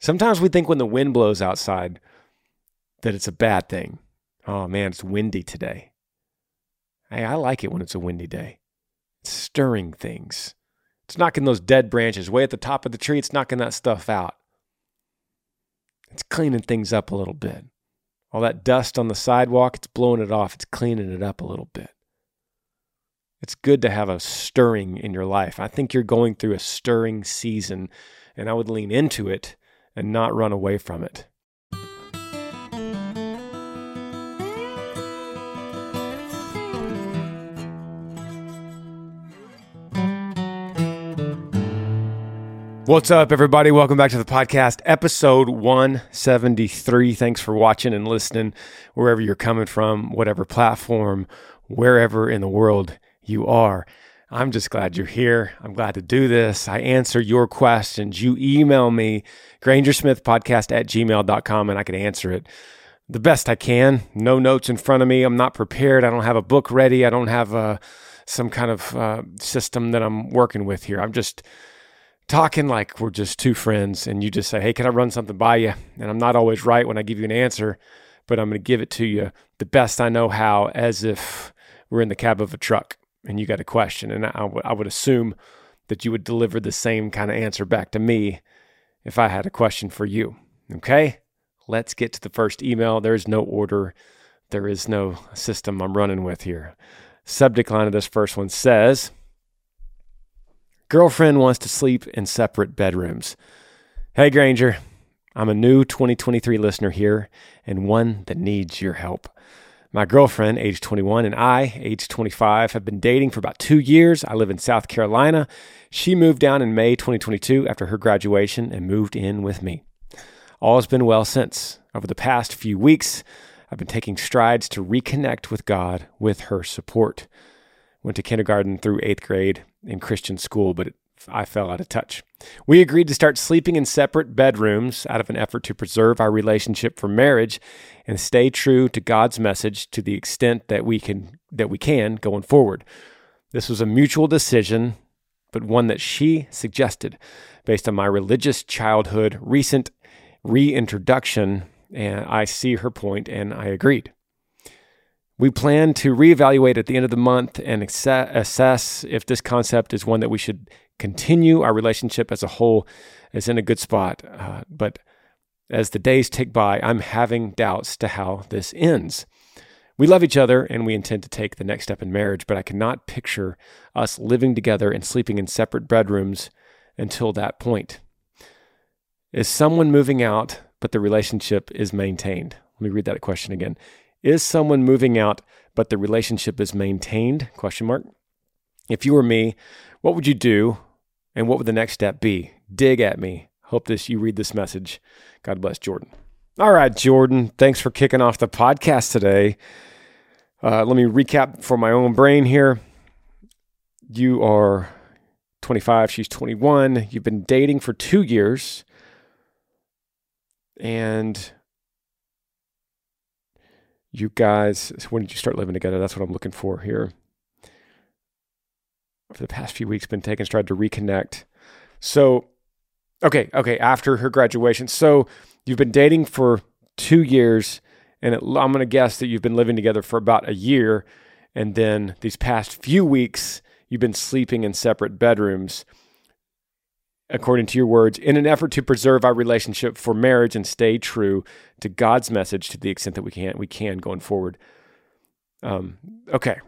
Sometimes we think when the wind blows outside that it's a bad thing. Oh man, it's windy today. Hey, I like it when it's a windy day. It's stirring things. It's knocking those dead branches way at the top of the tree. It's knocking that stuff out. It's cleaning things up a little bit. All that dust on the sidewalk, it's blowing it off. It's cleaning it up a little bit. It's good to have a stirring in your life. I think you're going through a stirring season, and I would lean into it and not run away from it. What's up, everybody? Welcome back to the podcast, episode 173. Thanks for watching and listening wherever you're coming from, whatever platform, wherever in the world you are. I'm just glad you're here. I'm glad to do this. I answer your questions. You email me, grangersmithpodcast at gmail.com, and I can answer it the best I can. No notes in front of me. I'm not prepared. I don't have a book ready. I don't have a, uh, some kind of uh, system that I'm working with here. I'm just talking like we're just two friends and you just say, Hey, can I run something by you? And I'm not always right when I give you an answer, but I'm going to give it to you the best I know how, as if we're in the cab of a truck and you got a question. And I, w- I would assume that you would deliver the same kind of answer back to me if I had a question for you. Okay? Let's get to the first email. There is no order, there is no system I'm running with here. Subject line of this first one says, Girlfriend wants to sleep in separate bedrooms. Hey, Granger. I'm a new 2023 listener here and one that needs your help. My girlfriend, age 21, and I, age 25, have been dating for about two years. I live in South Carolina. She moved down in May 2022 after her graduation and moved in with me. All has been well since. Over the past few weeks, I've been taking strides to reconnect with God with her support. Went to kindergarten through eighth grade in Christian school, but it, I fell out of touch. We agreed to start sleeping in separate bedrooms out of an effort to preserve our relationship for marriage and stay true to God's message to the extent that we can that we can going forward. This was a mutual decision, but one that she suggested based on my religious childhood, recent reintroduction, and I see her point and I agreed. We plan to reevaluate at the end of the month and assess if this concept is one that we should continue. Our relationship as a whole is in a good spot. Uh, but as the days tick by, I'm having doubts to how this ends. We love each other and we intend to take the next step in marriage, but I cannot picture us living together and sleeping in separate bedrooms until that point. Is someone moving out, but the relationship is maintained? Let me read that question again. Is someone moving out but the relationship is maintained? Question mark. If you were me, what would you do and what would the next step be? Dig at me. Hope this you read this message. God bless Jordan. All right, Jordan, thanks for kicking off the podcast today. Uh, let me recap for my own brain here. You are 25, she's 21. You've been dating for two years. And you guys, when did you start living together? That's what I'm looking for here. For the past few weeks, been taking stride to reconnect. So, okay, okay, after her graduation. So, you've been dating for two years, and it, I'm going to guess that you've been living together for about a year. And then these past few weeks, you've been sleeping in separate bedrooms according to your words, in an effort to preserve our relationship for marriage and stay true to God's message to the extent that we can, we can going forward. Um, okay,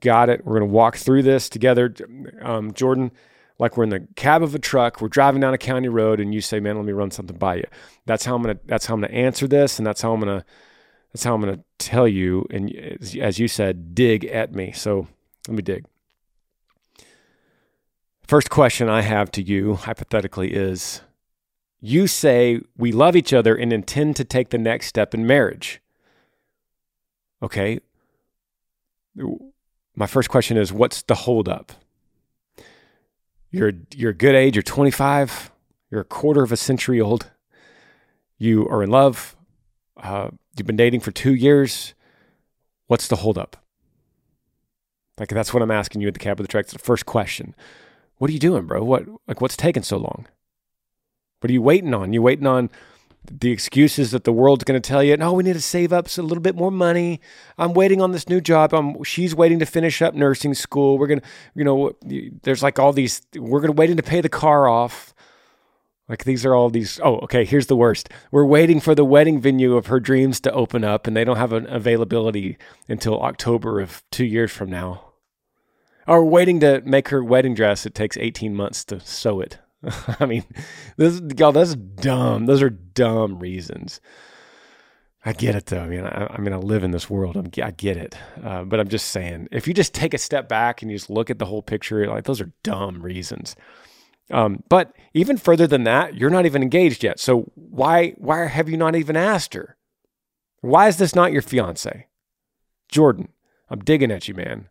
got it. We're going to walk through this together. Um, Jordan, like we're in the cab of a truck, we're driving down a county road, and you say, "Man, let me run something by you." That's how I'm gonna. That's how I'm gonna answer this, and that's how I'm gonna. That's how I'm gonna tell you. And as you said, dig at me. So let me dig. First question I have to you, hypothetically, is you say we love each other and intend to take the next step in marriage. Okay. My first question is what's the holdup? You're, you're a good age, you're 25, you're a quarter of a century old, you are in love, uh, you've been dating for two years. What's the holdup? Like, that's what I'm asking you at the cab of the truck. It's the first question. What are you doing, bro? What like what's taking so long? What are you waiting on? You waiting on the excuses that the world's going to tell you, no, we need to save up a little bit more money. I'm waiting on this new job. I'm, she's waiting to finish up nursing school. We're going to, you know, there's like all these, we're going to waiting to pay the car off. Like these are all these, oh, okay, here's the worst. We're waiting for the wedding venue of her dreams to open up and they don't have an availability until October of two years from now. Or waiting to make her wedding dress. It takes 18 months to sew it. I mean, this y'all, that's dumb. Those are dumb reasons. I get it though. I mean, I, I mean, I live in this world. I'm, i get it, uh, but I'm just saying, if you just take a step back and you just look at the whole picture, like those are dumb reasons. Um, but even further than that, you're not even engaged yet. So why why have you not even asked her? Why is this not your fiance, Jordan? I'm digging at you, man.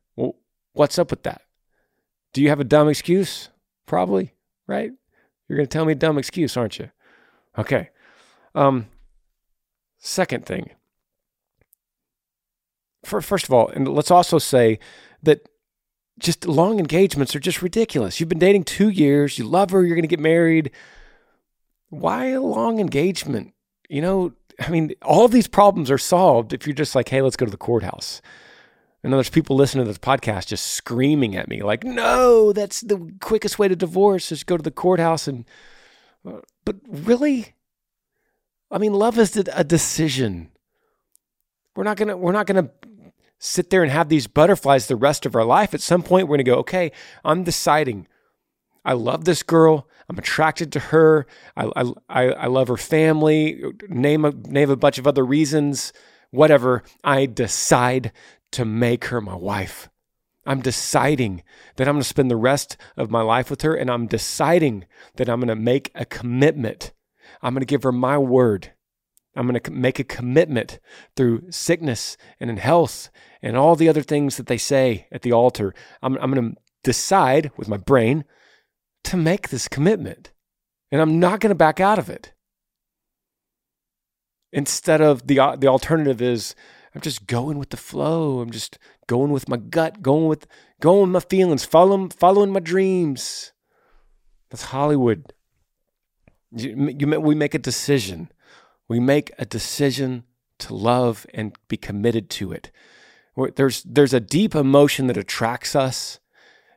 What's up with that? Do you have a dumb excuse? Probably, right? You're going to tell me a dumb excuse, aren't you? Okay. Um, second thing. For, first of all, and let's also say that just long engagements are just ridiculous. You've been dating two years, you love her, you're going to get married. Why a long engagement? You know, I mean, all these problems are solved if you're just like, hey, let's go to the courthouse. And there's people listening to this podcast just screaming at me, like, no, that's the quickest way to divorce is go to the courthouse. And, uh, but really? I mean, love is a decision. We're not gonna, we're not gonna sit there and have these butterflies the rest of our life. At some point, we're gonna go, okay, I'm deciding. I love this girl. I'm attracted to her. I, I, I love her family. Name a, name a bunch of other reasons. Whatever. I decide to make her my wife. I'm deciding that I'm going to spend the rest of my life with her, and I'm deciding that I'm going to make a commitment. I'm going to give her my word. I'm going to make a commitment through sickness and in health and all the other things that they say at the altar. I'm, I'm going to decide with my brain to make this commitment, and I'm not going to back out of it. Instead of the, the alternative is, I'm just going with the flow. I'm just going with my gut, going with going with my feelings, following following my dreams. That's Hollywood. You, you, we make a decision. We make a decision to love and be committed to it. There's there's a deep emotion that attracts us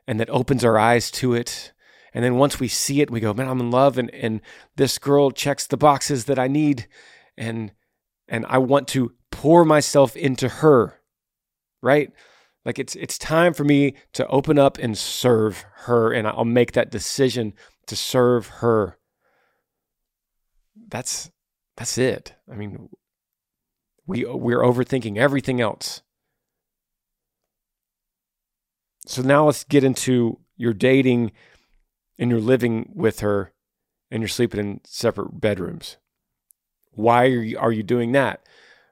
and that opens our eyes to it. And then once we see it, we go, man, I'm in love, and, and this girl checks the boxes that I need, and and I want to pour myself into her, right? Like it's it's time for me to open up and serve her and I'll make that decision to serve her. That's that's it. I mean we we're overthinking everything else. So now let's get into your dating and you're living with her and you're sleeping in separate bedrooms. Why are you, are you doing that?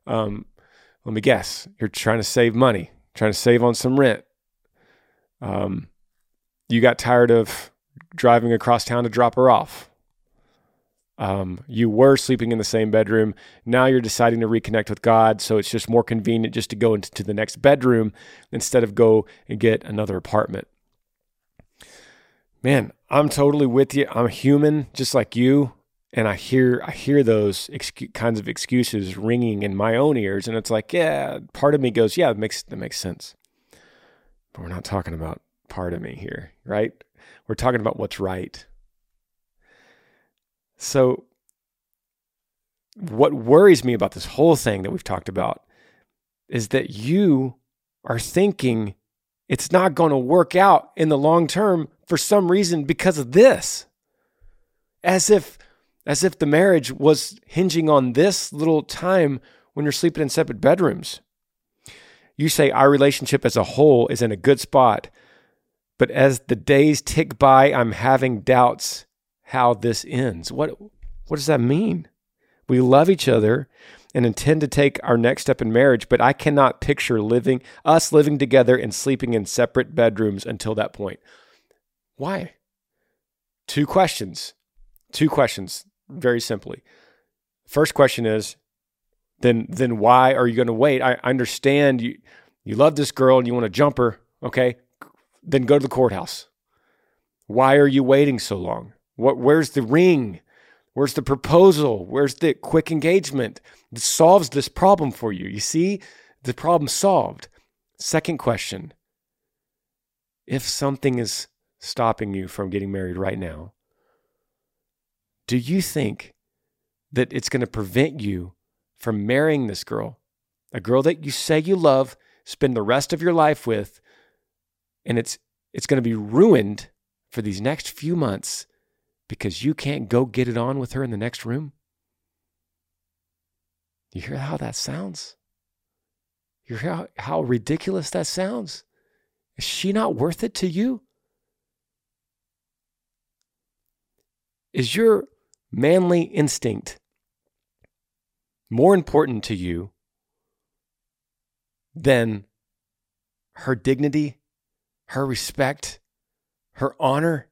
Um, let me guess. You're trying to save money, trying to save on some rent. Um, you got tired of driving across town to drop her off. Um, you were sleeping in the same bedroom. Now you're deciding to reconnect with God. So it's just more convenient just to go into the next bedroom instead of go and get another apartment. Man, I'm totally with you. I'm human just like you and I hear I hear those kinds of excuses ringing in my own ears, and it's like, yeah, part of me goes, yeah, that makes that makes sense. But we're not talking about part of me here, right? We're talking about what's right. So, what worries me about this whole thing that we've talked about is that you are thinking it's not going to work out in the long term for some reason because of this. As if as if the marriage was hinging on this little time when you're sleeping in separate bedrooms. You say our relationship as a whole is in a good spot, but as the days tick by, I'm having doubts how this ends. What what does that mean? We love each other and intend to take our next step in marriage, but I cannot picture living us living together and sleeping in separate bedrooms until that point. Why? Two questions. Two questions very simply. First question is then then why are you going to wait? I understand you you love this girl and you want to jump her, okay? Then go to the courthouse. Why are you waiting so long? What where's the ring? Where's the proposal? Where's the quick engagement that solves this problem for you? You see, the problem solved. Second question If something is stopping you from getting married right now, do you think that it's going to prevent you from marrying this girl, a girl that you say you love, spend the rest of your life with, and it's it's going to be ruined for these next few months because you can't go get it on with her in the next room? You hear how that sounds? You hear how, how ridiculous that sounds? Is she not worth it to you? Is your manly instinct more important to you than her dignity, her respect, her honor,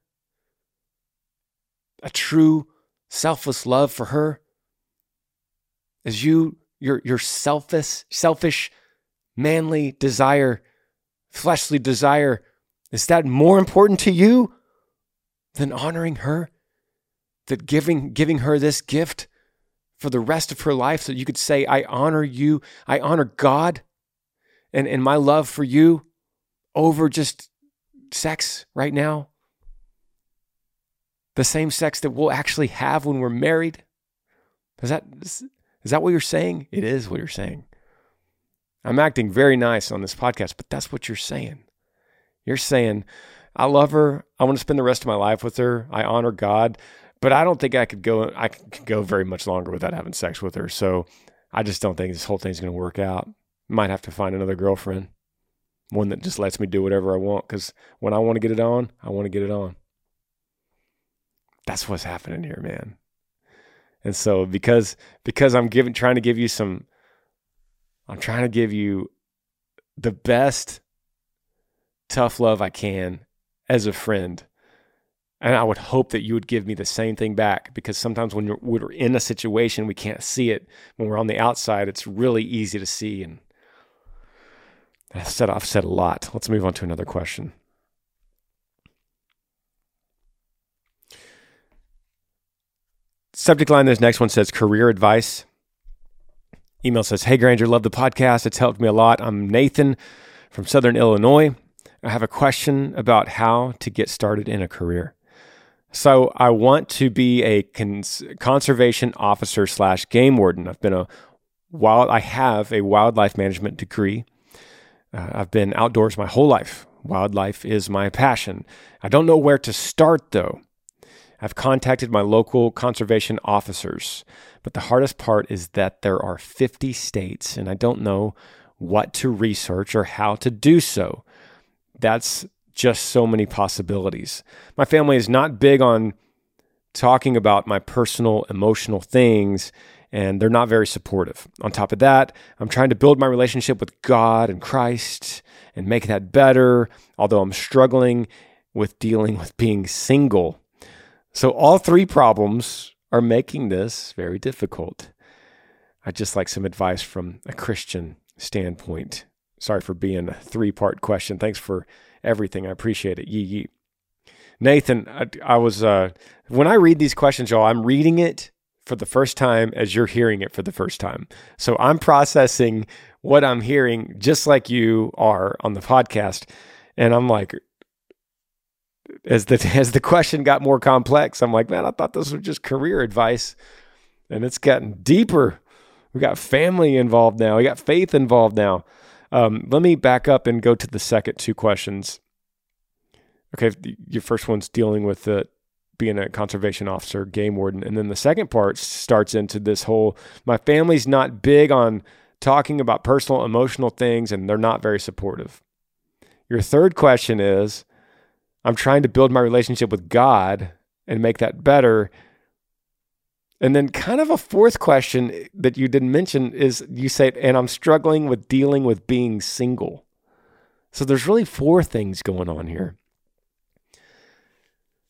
a true selfless love for her? Is you your your selfish selfish manly desire, fleshly desire, is that more important to you than honoring her? That giving giving her this gift for the rest of her life so you could say, I honor you, I honor God and, and my love for you over just sex right now? The same sex that we'll actually have when we're married? Is that, is, is that what you're saying? It is what you're saying. I'm acting very nice on this podcast, but that's what you're saying. You're saying, I love her. I want to spend the rest of my life with her. I honor God but I don't think I could go. I could go very much longer without having sex with her. So I just don't think this whole thing's going to work out. Might have to find another girlfriend, one that just lets me do whatever I want. Because when I want to get it on, I want to get it on. That's what's happening here, man. And so because because I'm giving trying to give you some, I'm trying to give you the best tough love I can as a friend and I would hope that you would give me the same thing back because sometimes when, we're in a situation, we can't see it. When we're on the outside, it's really easy to see. And I've said, I've said a lot. Let's move on to another question. Subject line this next one says career advice. Email says, Hey Granger, love the podcast. It's helped me a lot. I'm Nathan from Southern Illinois. I have a question about how to get started in a career. So I want to be a cons- conservation officer slash game warden. I've been a wild. I have a wildlife management degree. Uh, I've been outdoors my whole life. Wildlife is my passion. I don't know where to start though. I've contacted my local conservation officers, but the hardest part is that there are 50 states and I don't know what to research or how to do so. That's just so many possibilities. My family is not big on talking about my personal emotional things and they're not very supportive. On top of that, I'm trying to build my relationship with God and Christ and make that better, although I'm struggling with dealing with being single. So, all three problems are making this very difficult. I'd just like some advice from a Christian standpoint. Sorry for being a three part question. Thanks for everything. I appreciate it. Yee yee. Nathan, I, I was uh, when I read these questions, y'all, I'm reading it for the first time as you're hearing it for the first time. So I'm processing what I'm hearing just like you are on the podcast, and I'm like, as the as the question got more complex, I'm like, man, I thought this was just career advice, and it's gotten deeper. We got family involved now. We got faith involved now. Um, let me back up and go to the second two questions. Okay, your first one's dealing with the being a conservation officer, game warden, and then the second part starts into this whole my family's not big on talking about personal emotional things and they're not very supportive. Your third question is I'm trying to build my relationship with God and make that better and then, kind of a fourth question that you didn't mention is you say, and I'm struggling with dealing with being single. So there's really four things going on here.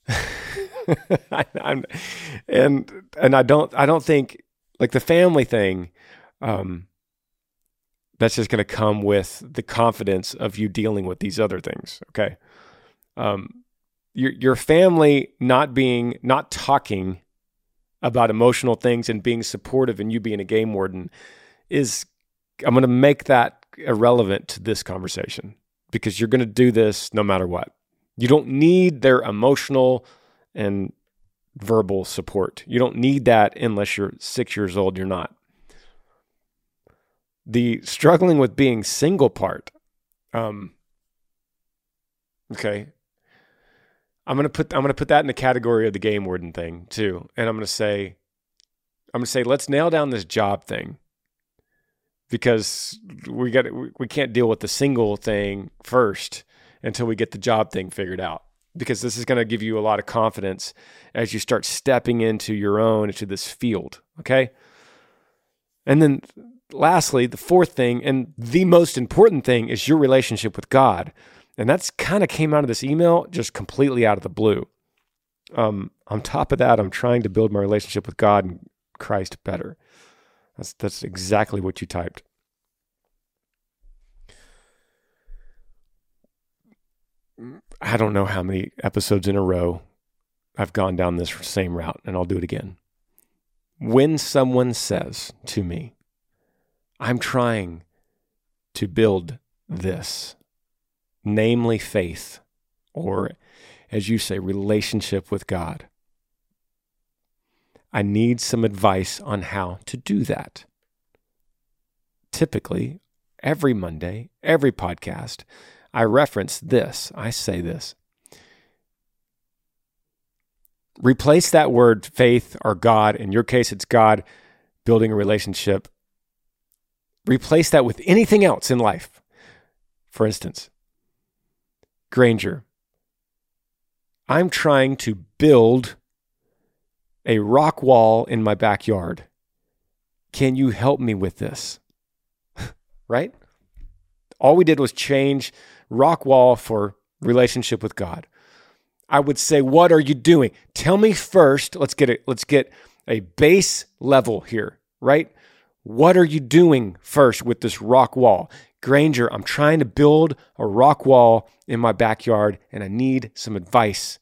I, and and I don't I don't think like the family thing. Um, that's just going to come with the confidence of you dealing with these other things. Okay, um, your your family not being not talking about emotional things and being supportive and you being a game warden is I'm going to make that irrelevant to this conversation because you're going to do this no matter what. You don't need their emotional and verbal support. You don't need that unless you're six years old. You're not. The struggling with being single part. Um, okay. I'm gonna put I'm gonna put that in the category of the game warden thing too, and I'm gonna say, I'm gonna say let's nail down this job thing. Because we got we can't deal with the single thing first until we get the job thing figured out. Because this is going to give you a lot of confidence as you start stepping into your own into this field okay? And then lastly the fourth thing and the most important thing is your relationship with god and that's kind of came out of this email just completely out of the blue. Um, on top of that i'm trying to build my relationship with god and christ better. That's, that's exactly what you typed. I don't know how many episodes in a row I've gone down this same route, and I'll do it again. When someone says to me, I'm trying to build this, namely faith, or as you say, relationship with God, I need some advice on how to do that. Typically, every Monday, every podcast, I reference this. I say this. Replace that word faith or God. In your case, it's God building a relationship. Replace that with anything else in life. For instance, Granger, I'm trying to build a rock wall in my backyard. Can you help me with this? right? All we did was change rock wall for relationship with God. I would say, what are you doing? Tell me first. Let's get it. Let's get a base level here, right? What are you doing first with this rock wall? Granger, I'm trying to build a rock wall in my backyard and I need some advice.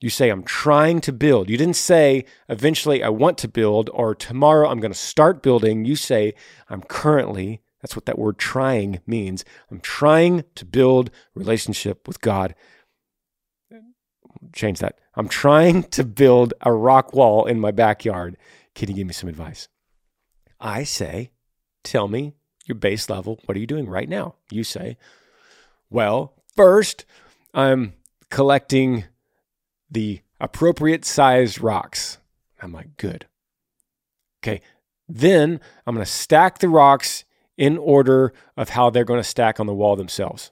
You say, I'm trying to build. You didn't say, eventually I want to build or tomorrow I'm going to start building. You say, I'm currently that's what that word trying means. I'm trying to build relationship with God. Change that. I'm trying to build a rock wall in my backyard. Can you give me some advice? I say, tell me your base level. What are you doing right now? You say, well, first, I'm collecting the appropriate sized rocks. I'm like, good. Okay. Then I'm going to stack the rocks in order of how they're going to stack on the wall themselves.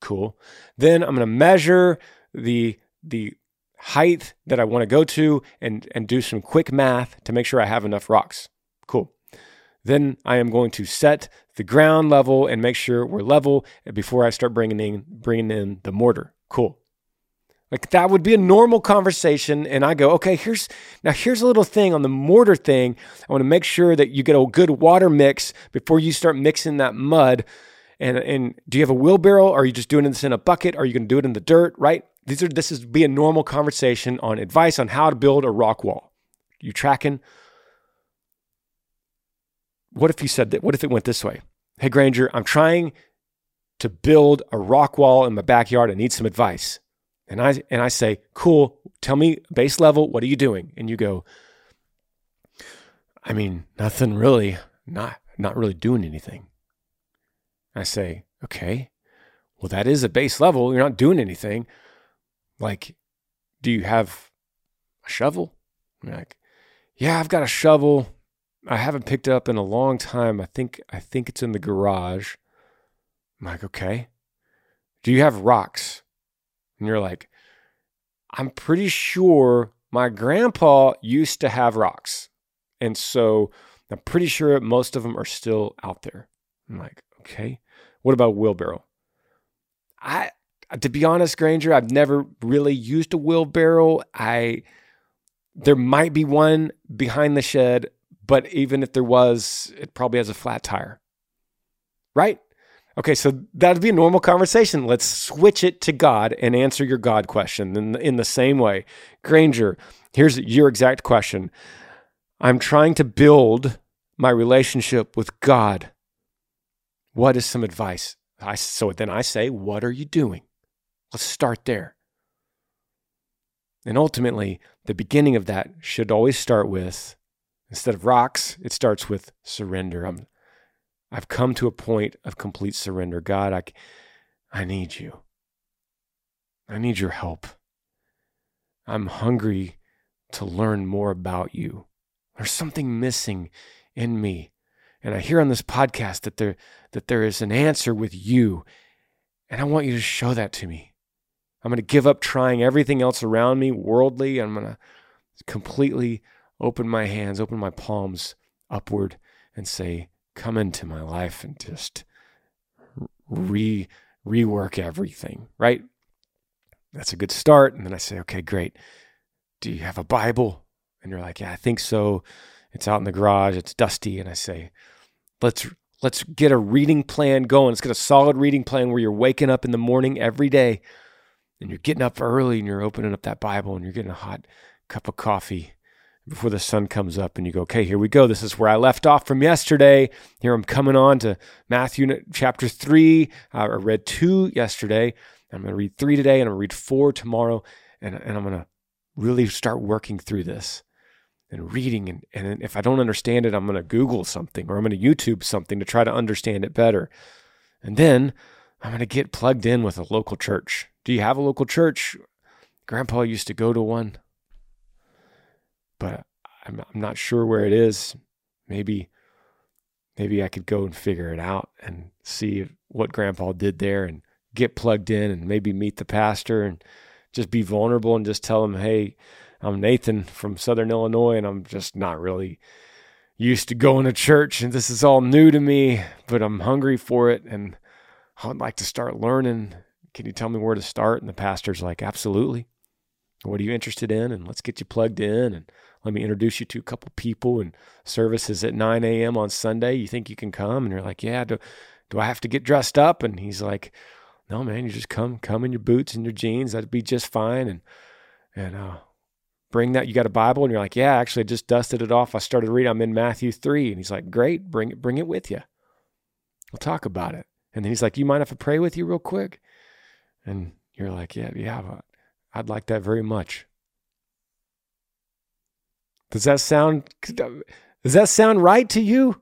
Cool. Then I'm going to measure the the height that I want to go to and and do some quick math to make sure I have enough rocks. Cool. Then I am going to set the ground level and make sure we're level before I start bringing in bringing in the mortar. Cool. Like that would be a normal conversation. And I go, okay, here's now here's a little thing on the mortar thing. I want to make sure that you get a good water mix before you start mixing that mud. And and do you have a wheelbarrow? Are you just doing this in a bucket? Are you to do it in the dirt? Right? These are this is be a normal conversation on advice on how to build a rock wall. You tracking? What if you said that? What if it went this way? Hey Granger, I'm trying to build a rock wall in my backyard. I need some advice. And I and I say, "Cool, tell me base level, what are you doing?" And you go, "I mean, nothing really. Not not really doing anything." I say, "Okay. Well, that is a base level. You're not doing anything. Like, do you have a shovel?" I'm like, "Yeah, I've got a shovel. I haven't picked up in a long time. I think I think it's in the garage." I'm like, "Okay. Do you have rocks?" And you're like, I'm pretty sure my grandpa used to have rocks. And so I'm pretty sure most of them are still out there. I'm like, okay. What about wheelbarrow? I to be honest, Granger, I've never really used a wheelbarrow. I there might be one behind the shed, but even if there was, it probably has a flat tire. Right? Okay, so that'd be a normal conversation. Let's switch it to God and answer your God question in, in the same way. Granger, here's your exact question I'm trying to build my relationship with God. What is some advice? I, so then I say, What are you doing? Let's start there. And ultimately, the beginning of that should always start with, instead of rocks, it starts with surrender. I'm, I've come to a point of complete surrender. God, I, I need you. I need your help. I'm hungry to learn more about you. There's something missing in me. And I hear on this podcast that there that there is an answer with you. And I want you to show that to me. I'm going to give up trying everything else around me, worldly. I'm going to completely open my hands, open my palms upward, and say, Come into my life and just re rework everything, right? That's a good start. And then I say, Okay, great. Do you have a Bible? And you're like, Yeah, I think so. It's out in the garage, it's dusty. And I say, Let's let's get a reading plan going. Let's get a solid reading plan where you're waking up in the morning every day and you're getting up early and you're opening up that Bible and you're getting a hot cup of coffee before the sun comes up and you go, okay, here we go. This is where I left off from yesterday. Here I'm coming on to Matthew chapter three. Uh, I read two yesterday. I'm going to read three today and I'm going to read four tomorrow. And, and I'm going to really start working through this and reading. And, and if I don't understand it, I'm going to Google something or I'm going to YouTube something to try to understand it better. And then I'm going to get plugged in with a local church. Do you have a local church? Grandpa used to go to one, but I'm, I'm not sure where it is. Maybe, maybe I could go and figure it out and see what Grandpa did there and get plugged in and maybe meet the pastor and just be vulnerable and just tell him, hey, I'm Nathan from Southern Illinois and I'm just not really used to going to church and this is all new to me, but I'm hungry for it and I'd like to start learning. Can you tell me where to start? And the pastor's like, Absolutely. What are you interested in? And let's get you plugged in and let me introduce you to a couple people and services at 9 a.m. on Sunday. You think you can come? And you're like, Yeah, do, do I have to get dressed up? And he's like, No, man, you just come, come in your boots and your jeans. That'd be just fine. And, and, uh, bring that. You got a Bible? And you're like, Yeah, actually, I just dusted it off. I started reading. I'm in Matthew 3. And he's like, Great, bring it, bring it with you. We'll talk about it. And then he's like, You mind if I pray with you real quick? And you're like, Yeah, yeah, I'd like that very much. Does that sound does that sound right to you?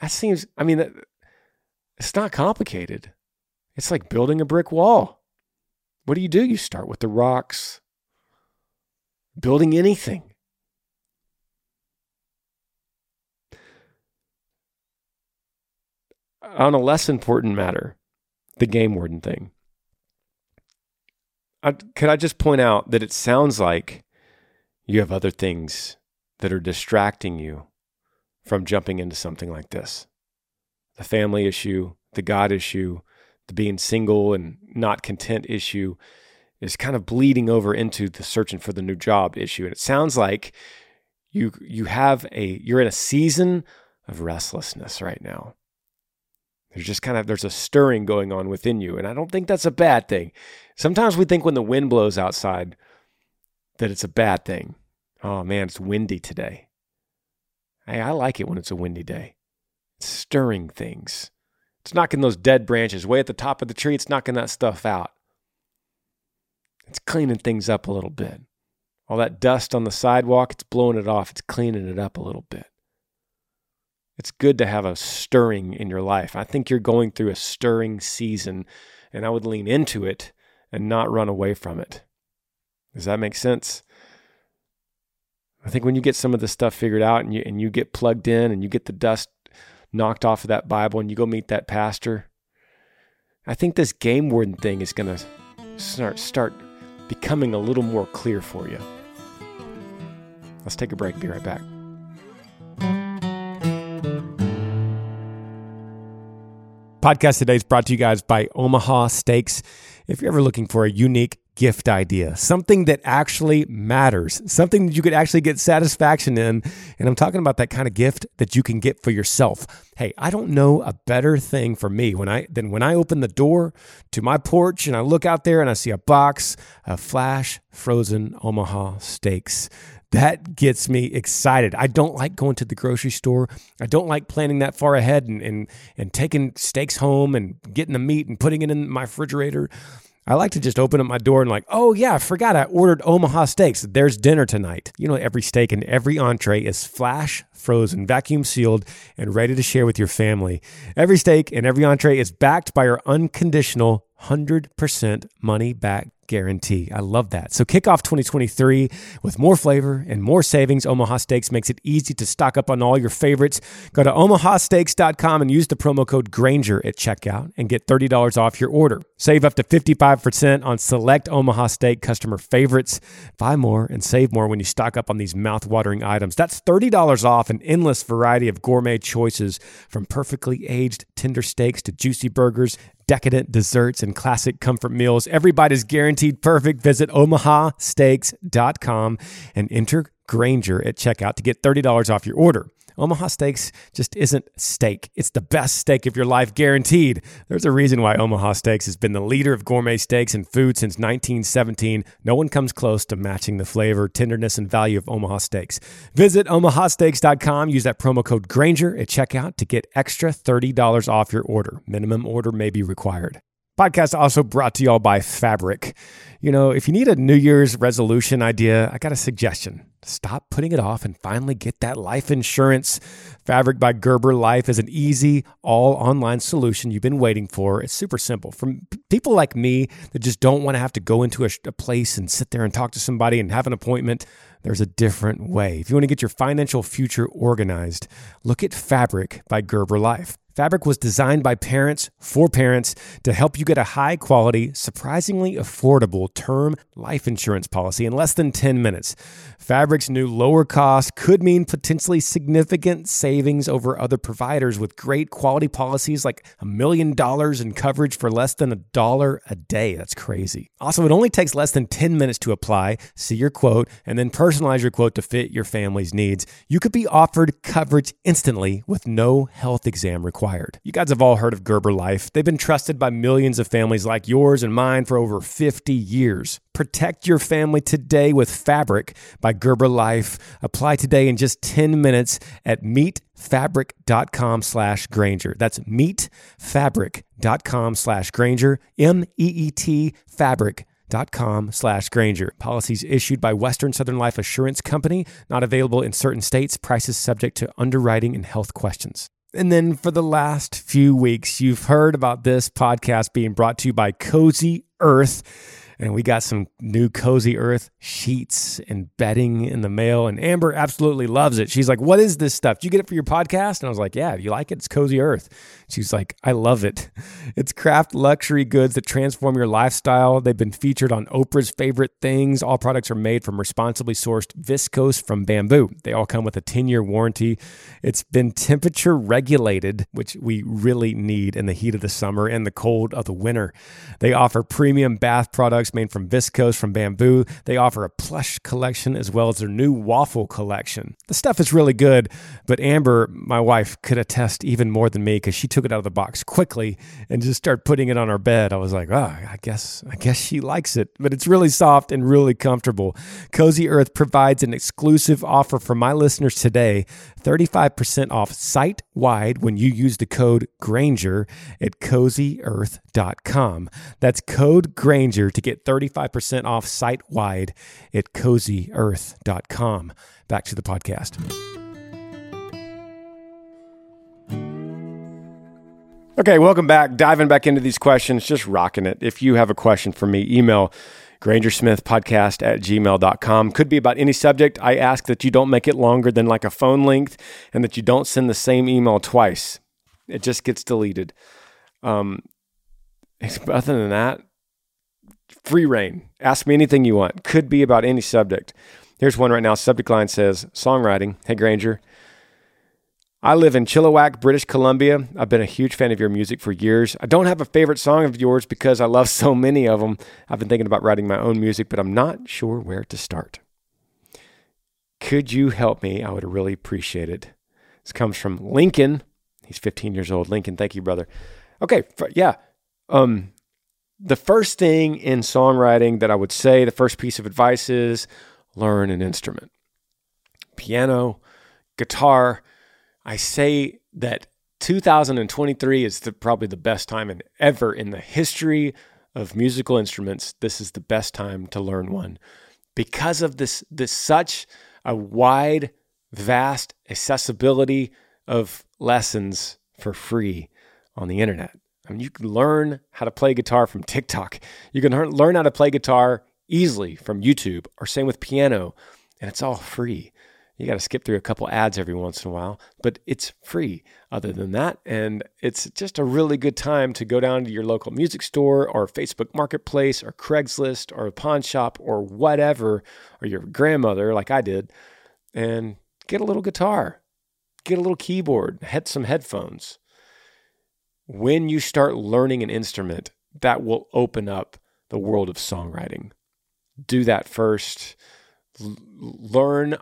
That seems I mean it's not complicated. It's like building a brick wall. What do you do? You start with the rocks. Building anything. on a less important matter, the game warden thing. I, could I just point out that it sounds like you have other things that are distracting you from jumping into something like this the family issue, the God issue, the being single and not content issue is kind of bleeding over into the searching for the new job issue. And it sounds like you you have a you're in a season of restlessness right now. There's just kind of there's a stirring going on within you, and I don't think that's a bad thing. Sometimes we think when the wind blows outside that it's a bad thing. Oh man, it's windy today. Hey, I like it when it's a windy day. It's stirring things. It's knocking those dead branches way at the top of the tree. It's knocking that stuff out. It's cleaning things up a little bit. All that dust on the sidewalk, it's blowing it off. It's cleaning it up a little bit. It's good to have a stirring in your life. I think you're going through a stirring season, and I would lean into it and not run away from it. Does that make sense? I think when you get some of this stuff figured out and you and you get plugged in and you get the dust knocked off of that Bible and you go meet that pastor, I think this game warden thing is going to start start becoming a little more clear for you. Let's take a break. Be right back. Podcast today is brought to you guys by Omaha Steaks. If you're ever looking for a unique gift idea, something that actually matters, something that you could actually get satisfaction in. And I'm talking about that kind of gift that you can get for yourself. Hey, I don't know a better thing for me when I than when I open the door to my porch and I look out there and I see a box of flash frozen Omaha steaks that gets me excited. I don't like going to the grocery store. I don't like planning that far ahead and, and, and taking steaks home and getting the meat and putting it in my refrigerator. I like to just open up my door and like, oh yeah, I forgot I ordered Omaha steaks. There's dinner tonight. You know, every steak and every entree is flash frozen, vacuum sealed, and ready to share with your family. Every steak and every entree is backed by our unconditional 100% money back guarantee. I love that. So kick off 2023 with more flavor and more savings. Omaha Steaks makes it easy to stock up on all your favorites. Go to omahasteaks.com and use the promo code Granger at checkout and get $30 off your order. Save up to 55% on select Omaha Steak customer favorites. Buy more and save more when you stock up on these mouth-watering items. That's $30 off an endless variety of gourmet choices from perfectly aged tender steaks to juicy burgers decadent desserts and classic comfort meals. Every bite is guaranteed perfect. Visit omahasteaks.com and enter Granger at checkout to get $30 off your order. Omaha Steaks just isn't steak. It's the best steak of your life, guaranteed. There's a reason why Omaha Steaks has been the leader of gourmet steaks and food since 1917. No one comes close to matching the flavor, tenderness, and value of Omaha Steaks. Visit omahasteaks.com. Use that promo code Granger at checkout to get extra $30 off your order. Minimum order may be required. Podcast also brought to you all by Fabric. You know, if you need a New Year's resolution idea, I got a suggestion. Stop putting it off and finally get that life insurance. Fabric by Gerber Life is an easy, all online solution you've been waiting for. It's super simple. For people like me that just don't want to have to go into a, a place and sit there and talk to somebody and have an appointment, there's a different way. If you want to get your financial future organized, look at Fabric by Gerber Life. Fabric was designed by parents for parents to help you get a high quality, surprisingly affordable term life insurance policy in less than 10 minutes. Fabric's new lower cost could mean potentially significant savings over other providers with great quality policies like a million dollars in coverage for less than a dollar a day. That's crazy. Also, it only takes less than 10 minutes to apply, see your quote, and then personalize your quote to fit your family's needs. You could be offered coverage instantly with no health exam required. You guys have all heard of Gerber Life. They've been trusted by millions of families like yours and mine for over 50 years. Protect your family today with Fabric by Gerber Life. Apply today in just 10 minutes at meetfabric.com slash Granger. That's meetfabric.com slash Granger, M-E-E-T fabric.com slash Granger. Policies issued by Western Southern Life Assurance Company, not available in certain states, prices subject to underwriting and health questions. And then for the last few weeks, you've heard about this podcast being brought to you by Cozy Earth and we got some new cozy earth sheets and bedding in the mail and amber absolutely loves it. She's like what is this stuff? Do you get it for your podcast? And i was like yeah you like it it's cozy earth. She's like i love it. It's craft luxury goods that transform your lifestyle. They've been featured on oprah's favorite things. All products are made from responsibly sourced viscose from bamboo. They all come with a 10-year warranty. It's been temperature regulated which we really need in the heat of the summer and the cold of the winter. They offer premium bath products made from viscose from bamboo. They offer a plush collection as well as their new waffle collection. The stuff is really good, but Amber, my wife, could attest even more than me because she took it out of the box quickly and just started putting it on our bed. I was like, oh, I guess, I guess she likes it, but it's really soft and really comfortable. Cozy Earth provides an exclusive offer for my listeners today 35% off site wide when you use the code Granger at cozyearth.com. That's code Granger to get 35% off site wide at cozyearth.com. Back to the podcast. Okay, welcome back. Diving back into these questions, just rocking it. If you have a question for me, email grangersmithpodcast at gmail.com. Could be about any subject. I ask that you don't make it longer than like a phone length and that you don't send the same email twice. It just gets deleted. Um, other than that, free rein. Ask me anything you want. Could be about any subject. Here's one right now. Subject line says Songwriting. Hey, Granger. I live in Chilliwack, British Columbia. I've been a huge fan of your music for years. I don't have a favorite song of yours because I love so many of them. I've been thinking about writing my own music, but I'm not sure where to start. Could you help me? I would really appreciate it. This comes from Lincoln. He's 15 years old. Lincoln, thank you, brother. Okay, yeah. Um, the first thing in songwriting that I would say, the first piece of advice is learn an instrument. Piano, guitar, I say that 2023 is the, probably the best time in, ever in the history of musical instruments. This is the best time to learn one because of this, this such a wide, vast accessibility of lessons for free on the internet. I mean, you can learn how to play guitar from TikTok. You can learn how to play guitar easily from YouTube, or same with piano, and it's all free. You got to skip through a couple ads every once in a while, but it's free other than that. And it's just a really good time to go down to your local music store or Facebook Marketplace or Craigslist or pawn shop or whatever, or your grandmother, like I did, and get a little guitar, get a little keyboard, head some headphones. When you start learning an instrument, that will open up the world of songwriting. Do that first. L- learn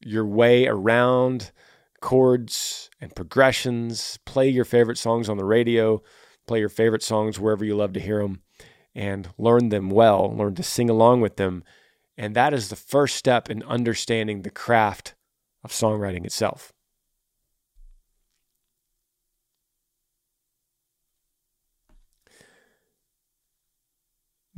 your way around chords and progressions, play your favorite songs on the radio, play your favorite songs wherever you love to hear them, and learn them well, learn to sing along with them. And that is the first step in understanding the craft of songwriting itself.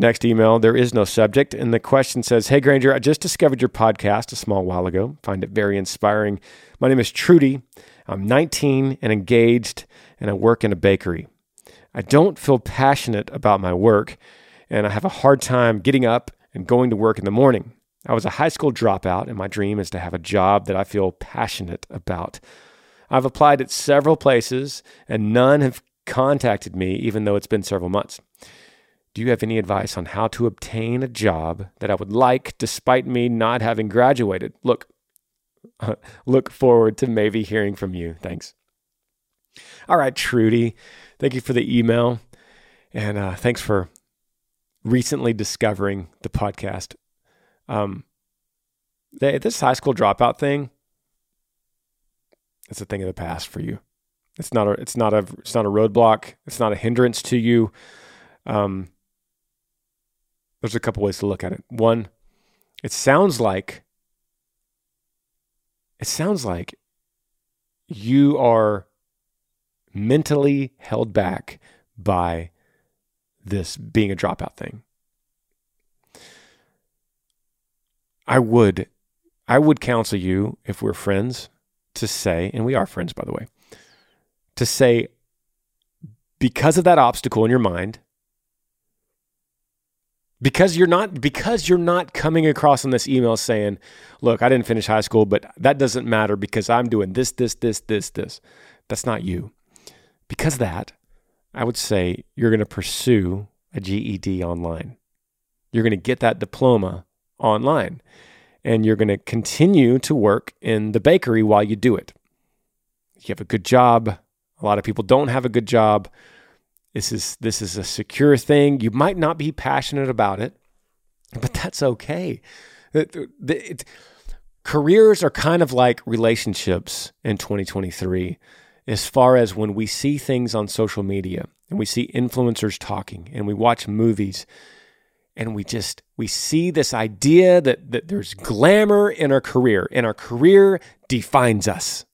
Next email, there is no subject. And the question says Hey, Granger, I just discovered your podcast a small while ago. Find it very inspiring. My name is Trudy. I'm 19 and engaged, and I work in a bakery. I don't feel passionate about my work, and I have a hard time getting up and going to work in the morning. I was a high school dropout, and my dream is to have a job that I feel passionate about. I've applied at several places, and none have contacted me, even though it's been several months. Do you have any advice on how to obtain a job that I would like despite me not having graduated? Look, look forward to maybe hearing from you. Thanks. All right, Trudy, thank you for the email. And uh, thanks for recently discovering the podcast. Um, they, this high school dropout thing, it's a thing of the past for you. It's not a, it's not a, it's not a roadblock. It's not a hindrance to you. Um, there's a couple ways to look at it. One, it sounds like it sounds like you are mentally held back by this being a dropout thing. I would I would counsel you if we're friends to say, and we are friends by the way, to say because of that obstacle in your mind, because you're not because you're not coming across in this email saying, "Look, I didn't finish high school, but that doesn't matter because I'm doing this, this, this, this, this." That's not you. Because that, I would say you're going to pursue a GED online. You're going to get that diploma online, and you're going to continue to work in the bakery while you do it. You have a good job. A lot of people don't have a good job. This is this is a secure thing. You might not be passionate about it, but that's okay. It, it, careers are kind of like relationships in 2023 as far as when we see things on social media and we see influencers talking and we watch movies and we just we see this idea that, that there's glamour in our career and our career defines us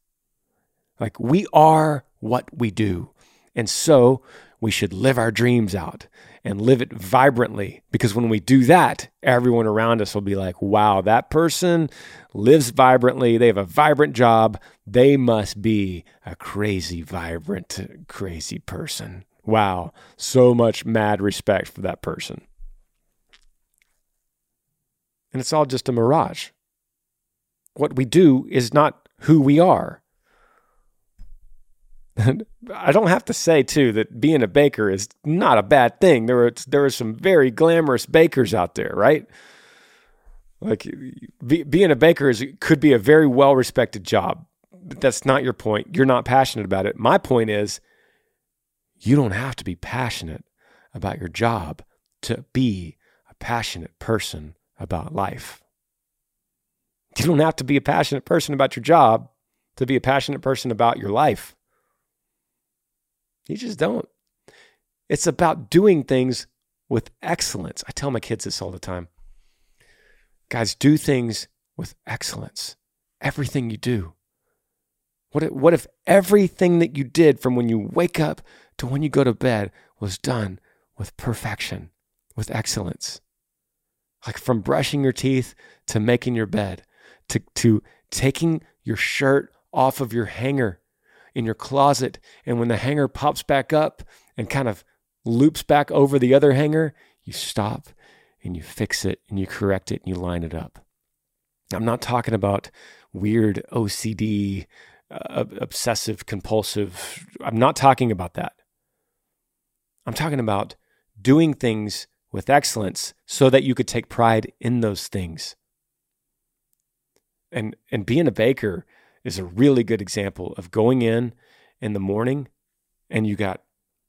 like we are what we do and so we should live our dreams out and live it vibrantly because when we do that, everyone around us will be like, wow, that person lives vibrantly. They have a vibrant job. They must be a crazy, vibrant, crazy person. Wow, so much mad respect for that person. And it's all just a mirage. What we do is not who we are. I don't have to say too that being a baker is not a bad thing. There are there are some very glamorous bakers out there, right? Like be, being a baker is could be a very well respected job. that's not your point. You're not passionate about it. My point is you don't have to be passionate about your job to be a passionate person about life. You don't have to be a passionate person about your job to be a passionate person about your life. You just don't. It's about doing things with excellence. I tell my kids this all the time. Guys, do things with excellence. Everything you do. What if, what if everything that you did from when you wake up to when you go to bed was done with perfection, with excellence? Like from brushing your teeth to making your bed, to, to taking your shirt off of your hanger in your closet. And when the hanger pops back up and kind of loops back over the other hanger, you stop and you fix it and you correct it and you line it up. I'm not talking about weird OCD, uh, obsessive compulsive. I'm not talking about that. I'm talking about doing things with excellence so that you could take pride in those things. And and being a baker is a really good example of going in in the morning and you got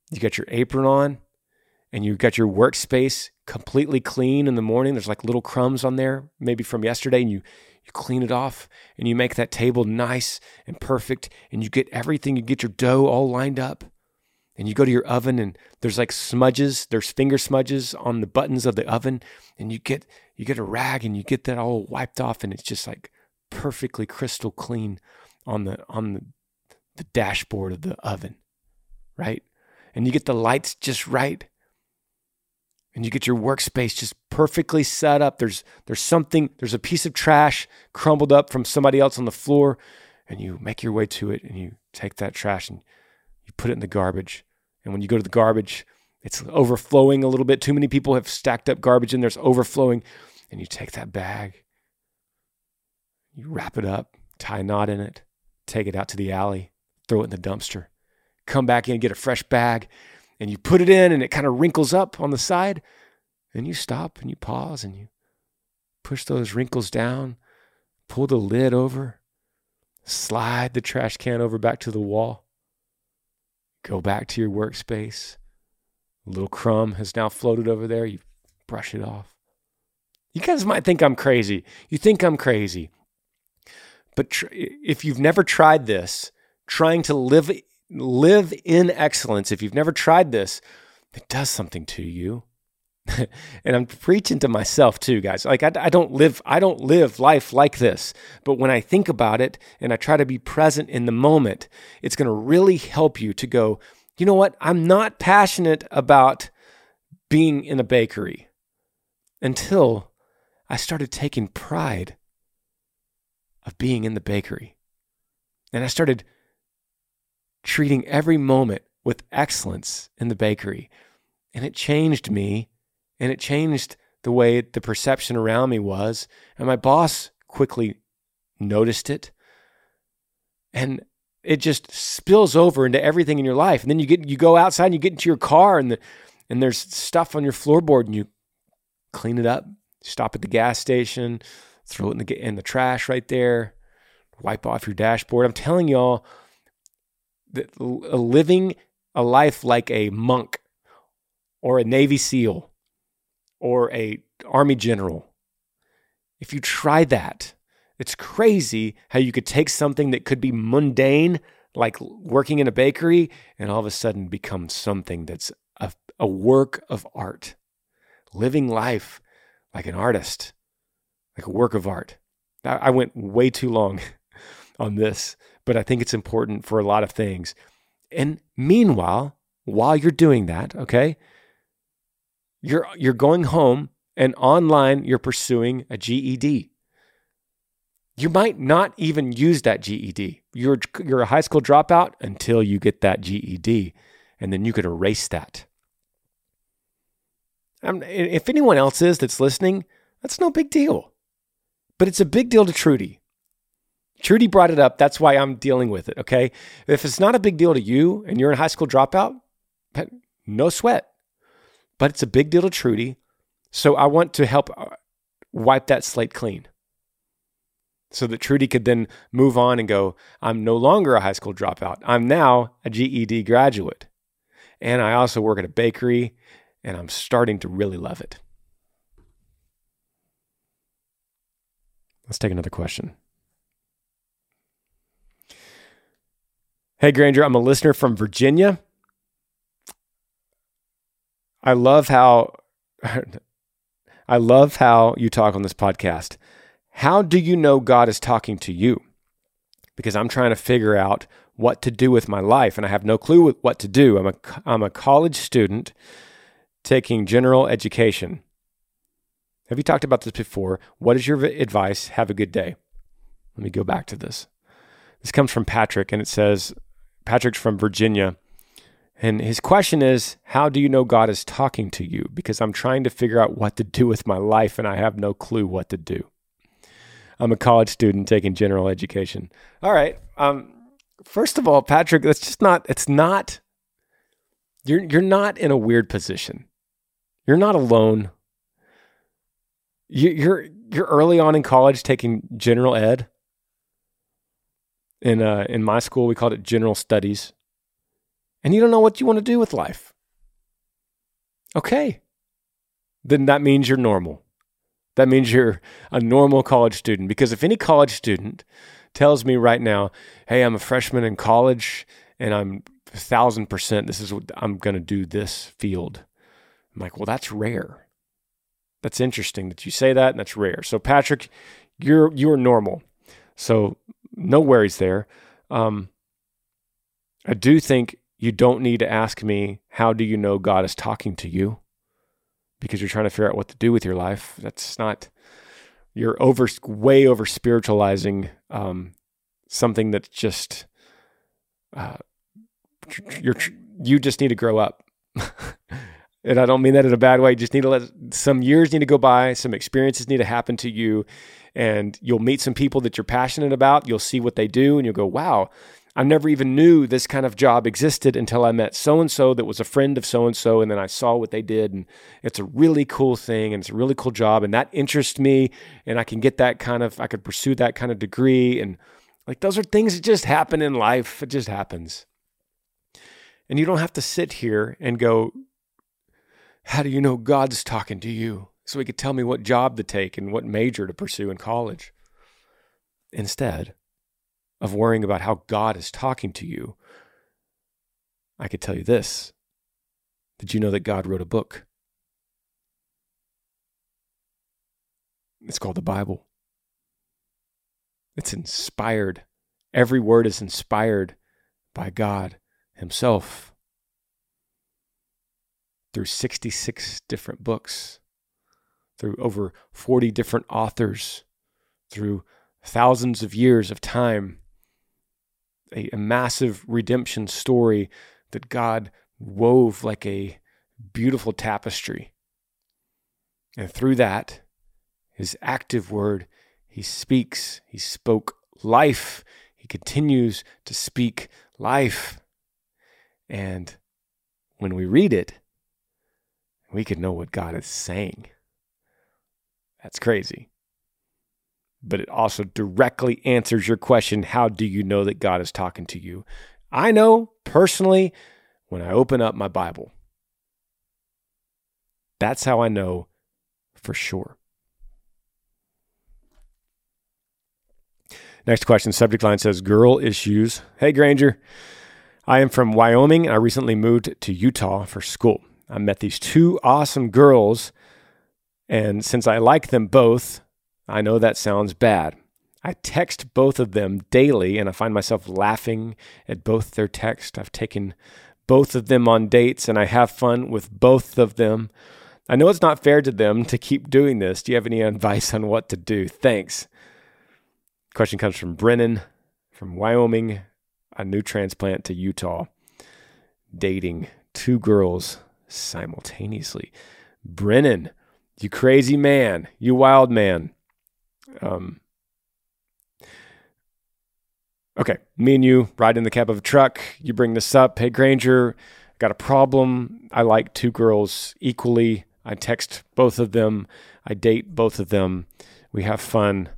you got your apron on and you got your workspace completely clean in the morning. There's like little crumbs on there, maybe from yesterday, and you you clean it off and you make that table nice and perfect and you get everything, you get your dough all lined up. And you go to your oven and there's like smudges, there's finger smudges on the buttons of the oven, and you get you get a rag and you get that all wiped off and it's just like perfectly crystal clean on the on the, the dashboard of the oven, right? And you get the lights just right and you get your workspace just perfectly set up. There's there's something, there's a piece of trash crumbled up from somebody else on the floor, and you make your way to it and you take that trash and you put it in the garbage. And when you go to the garbage, it's overflowing a little bit. Too many people have stacked up garbage in there, it's overflowing. And you take that bag, you wrap it up, tie a knot in it, take it out to the alley, throw it in the dumpster, come back in, get a fresh bag, and you put it in and it kind of wrinkles up on the side and you stop and you pause and you push those wrinkles down, pull the lid over, slide the trash can over back to the wall, go back to your workspace. A little crumb has now floated over there. You brush it off. You guys might think I'm crazy. You think I'm crazy. But tr- if you've never tried this, trying to live live in excellence, if you've never tried this, it does something to you. and I'm preaching to myself too, guys. Like I, I, don't live, I don't live life like this. But when I think about it and I try to be present in the moment, it's going to really help you to go. You know what? I'm not passionate about being in a bakery until I started taking pride of being in the bakery, and I started treating every moment with excellence in the bakery. And it changed me and it changed the way the perception around me was. And my boss quickly noticed it. And it just spills over into everything in your life. And then you get you go outside and you get into your car and the and there's stuff on your floorboard and you clean it up, stop at the gas station, throw it in the in the trash right there, wipe off your dashboard. I'm telling y'all, that living a life like a monk or a Navy SEAL or a Army general, if you try that, it's crazy how you could take something that could be mundane, like working in a bakery, and all of a sudden become something that's a, a work of art. Living life like an artist, like a work of art. I, went way too long on this but I think it's important for a lot of things. And meanwhile, while you're doing that, okay, you're you're going home and online you're pursuing a GED. You might not even use that GED. You're you're a high school dropout until you get that GED, and then you could erase that. Um, if anyone else is that's listening, that's no big deal. But it's a big deal to Trudy. Trudy brought it up. That's why I'm dealing with it. Okay. If it's not a big deal to you and you're in high school dropout, no sweat. But it's a big deal to Trudy. So I want to help uh, wipe that slate clean. so that Trudy could then move on and go, I'm no longer a high school dropout. I'm now a GED graduate. And I also work at a bakery and I'm starting to really love it. Let's take another question. Hey, Granger, I'm a listener from Virginia. I love how I love how you talk on this podcast. How do you know God is talking to you? Because I'm trying to figure out what to do with my life and I have no clue what to do. I'm a, I'm a college student taking general education. Have you talked about this before? What is your advice? Have a good day. Let me go back to this. This comes from Patrick and it says, Patrick's from Virginia. And his question is, How do you know God is talking to you? Because I'm trying to figure out what to do with my life and I have no clue what to do. I'm a college student taking general education. All right. Um, first of all, Patrick, that's just not. It's not. You're you're not in a weird position. You're not alone. You, you're you're early on in college taking general ed. In uh, in my school, we called it general studies, and you don't know what you want to do with life. Okay, then that means you're normal. That means you're a normal college student. Because if any college student tells me right now, hey, I'm a freshman in college and I'm thousand percent, this is what I'm going to do this field. I'm like, well, that's rare. That's interesting that you say that, and that's rare. So, Patrick, you're you're normal. So, no worries there. Um, I do think you don't need to ask me, how do you know God is talking to you? because you're trying to figure out what to do with your life. That's not you're over way over spiritualizing um, something that's just uh, you're you just need to grow up. and I don't mean that in a bad way. You just need to let some years need to go by, some experiences need to happen to you, and you'll meet some people that you're passionate about. You'll see what they do, and you'll go, "Wow, I never even knew this kind of job existed until I met so and so that was a friend of so and so. And then I saw what they did. And it's a really cool thing and it's a really cool job. And that interests me. And I can get that kind of, I could pursue that kind of degree. And like those are things that just happen in life. It just happens. And you don't have to sit here and go, How do you know God's talking to you? So he could tell me what job to take and what major to pursue in college. Instead, of worrying about how God is talking to you, I could tell you this. Did you know that God wrote a book? It's called the Bible. It's inspired. Every word is inspired by God Himself through 66 different books, through over 40 different authors, through thousands of years of time a, a massive redemption story that God wove like a beautiful tapestry. And through that, his active word, he speaks, he spoke life. He continues to speak life. And when we read it, we could know what God is saying. That's crazy but it also directly answers your question how do you know that God is talking to you? I know personally when I open up my Bible. That's how I know for sure. Next question subject line says girl issues. Hey Granger, I am from Wyoming and I recently moved to Utah for school. I met these two awesome girls, and since I like them both, I know that sounds bad. I text both of them daily and I find myself laughing at both their texts. I've taken both of them on dates and I have fun with both of them. I know it's not fair to them to keep doing this. Do you have any advice on what to do? Thanks. Question comes from Brennan from Wyoming, a new transplant to Utah, dating two girls simultaneously. Brennan, you crazy man, you wild man. Um, okay, me and you ride in the cab of a truck. You bring this up. Hey, Granger, got a problem. I like two girls equally. I text both of them. I date both of them. We have fun.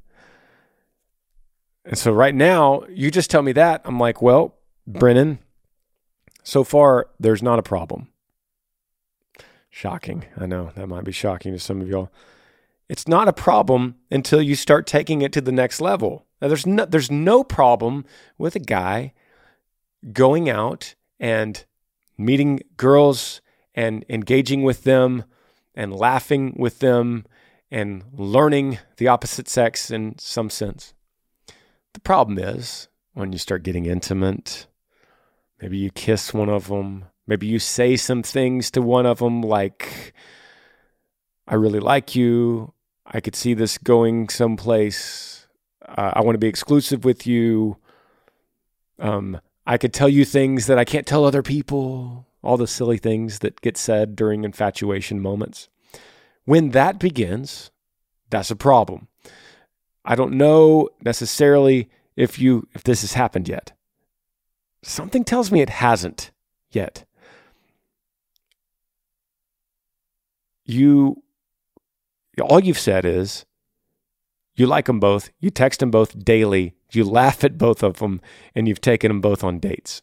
And so right now, you just tell me that. I'm like, well, Brennan, so far, there's not a problem. Shocking. I know that might be shocking to some of y'all. It's not a problem until you start taking it to the next level. Now, there's no, there's no problem with a guy going out and meeting girls and engaging with them and laughing with them and learning the opposite sex in some sense. The problem is when you start getting intimate, maybe you kiss one of them, maybe you say some things to one of them like, I really like you. I could see this going someplace. Uh, I want to be exclusive with you. Um, I could tell you things that I can't tell other people. All the silly things that get said during infatuation moments. When that begins, that's a problem. I don't know necessarily if you if this has happened yet. Something tells me it hasn't yet. You all you've said is you like them both, you text them both daily, you laugh at both of them, and you've taken them both on dates.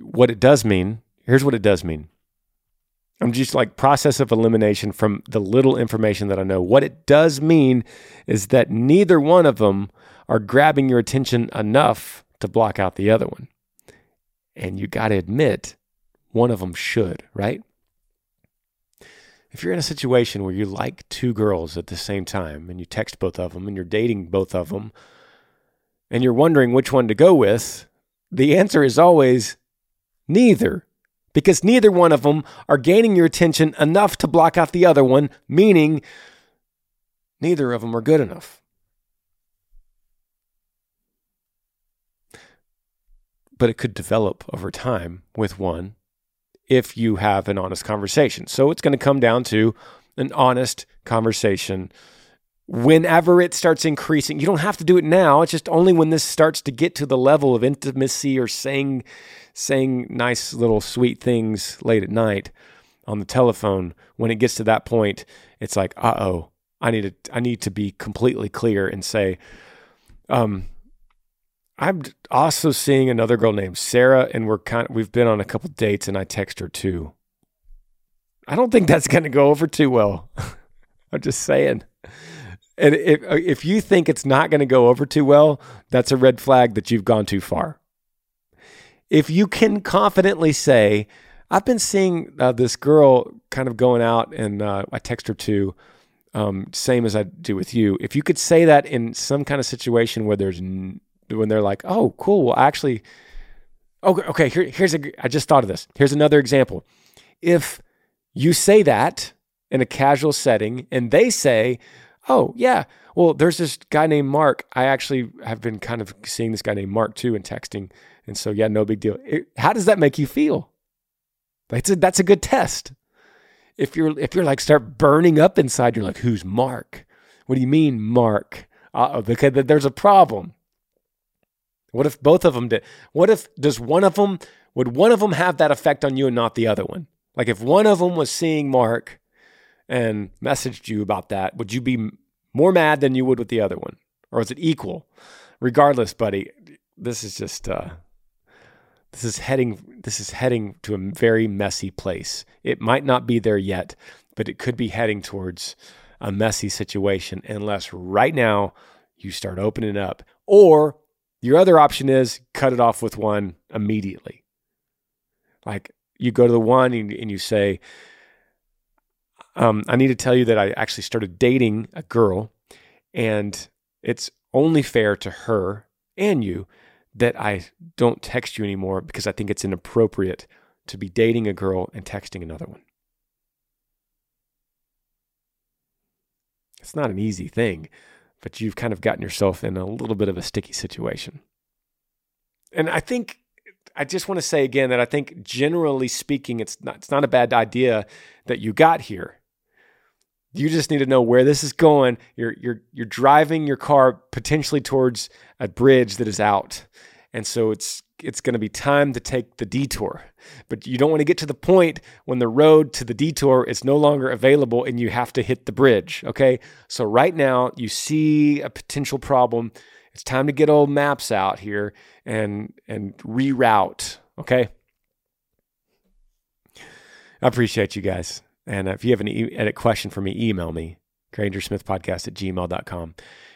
What it does mean, here's what it does mean. I'm just like process of elimination from the little information that I know. What it does mean is that neither one of them are grabbing your attention enough to block out the other one. And you got to admit, one of them should, right? If you're in a situation where you like two girls at the same time and you text both of them and you're dating both of them and you're wondering which one to go with, the answer is always neither because neither one of them are gaining your attention enough to block out the other one, meaning neither of them are good enough. But it could develop over time with one if you have an honest conversation. So it's going to come down to an honest conversation whenever it starts increasing. You don't have to do it now. It's just only when this starts to get to the level of intimacy or saying saying nice little sweet things late at night on the telephone. When it gets to that point, it's like, uh-oh, I need to I need to be completely clear and say, um, I'm also seeing another girl named Sarah, and we're kind of, we've been on a couple dates, and I text her too. I don't think that's going to go over too well. I'm just saying. And if if you think it's not going to go over too well, that's a red flag that you've gone too far. If you can confidently say, "I've been seeing uh, this girl kind of going out, and uh, I text her too," um, same as I do with you. If you could say that in some kind of situation where there's when they're like, "Oh, cool. Well, actually, okay, okay. Here, here's a. I just thought of this. Here's another example. If you say that in a casual setting, and they say, "Oh, yeah. Well, there's this guy named Mark. I actually have been kind of seeing this guy named Mark too and texting, and so yeah, no big deal." It, how does that make you feel? That's a, that's a good test. If you're if you're like start burning up inside, you're like, "Who's Mark? What do you mean, Mark?" Uh-oh, because there's a problem. What if both of them did? What if does one of them would one of them have that effect on you and not the other one? Like if one of them was seeing Mark and messaged you about that, would you be more mad than you would with the other one, or is it equal? Regardless, buddy, this is just uh, this is heading this is heading to a very messy place. It might not be there yet, but it could be heading towards a messy situation unless right now you start opening up or your other option is cut it off with one immediately. Like you go to the one and, and you say, um, I need to tell you that I actually started dating a girl, and it's only fair to her and you that I don't text you anymore because I think it's inappropriate to be dating a girl and texting another one. It's not an easy thing but you've kind of gotten yourself in a little bit of a sticky situation. And I think I just want to say again that I think generally speaking, it's not it's not a bad idea that you got here. You just need to know where this is going. You're you're you're driving your car potentially towards a bridge that is out. And so it's it's going to be time to take the detour. But you don't want to get to the point when the road to the detour is no longer available and you have to hit the bridge. Okay. So right now you see a potential problem. It's time to get old maps out here and and reroute. Okay. I appreciate you guys. And if you have any edit question for me, email me, grangersmithpodcast at gmail.com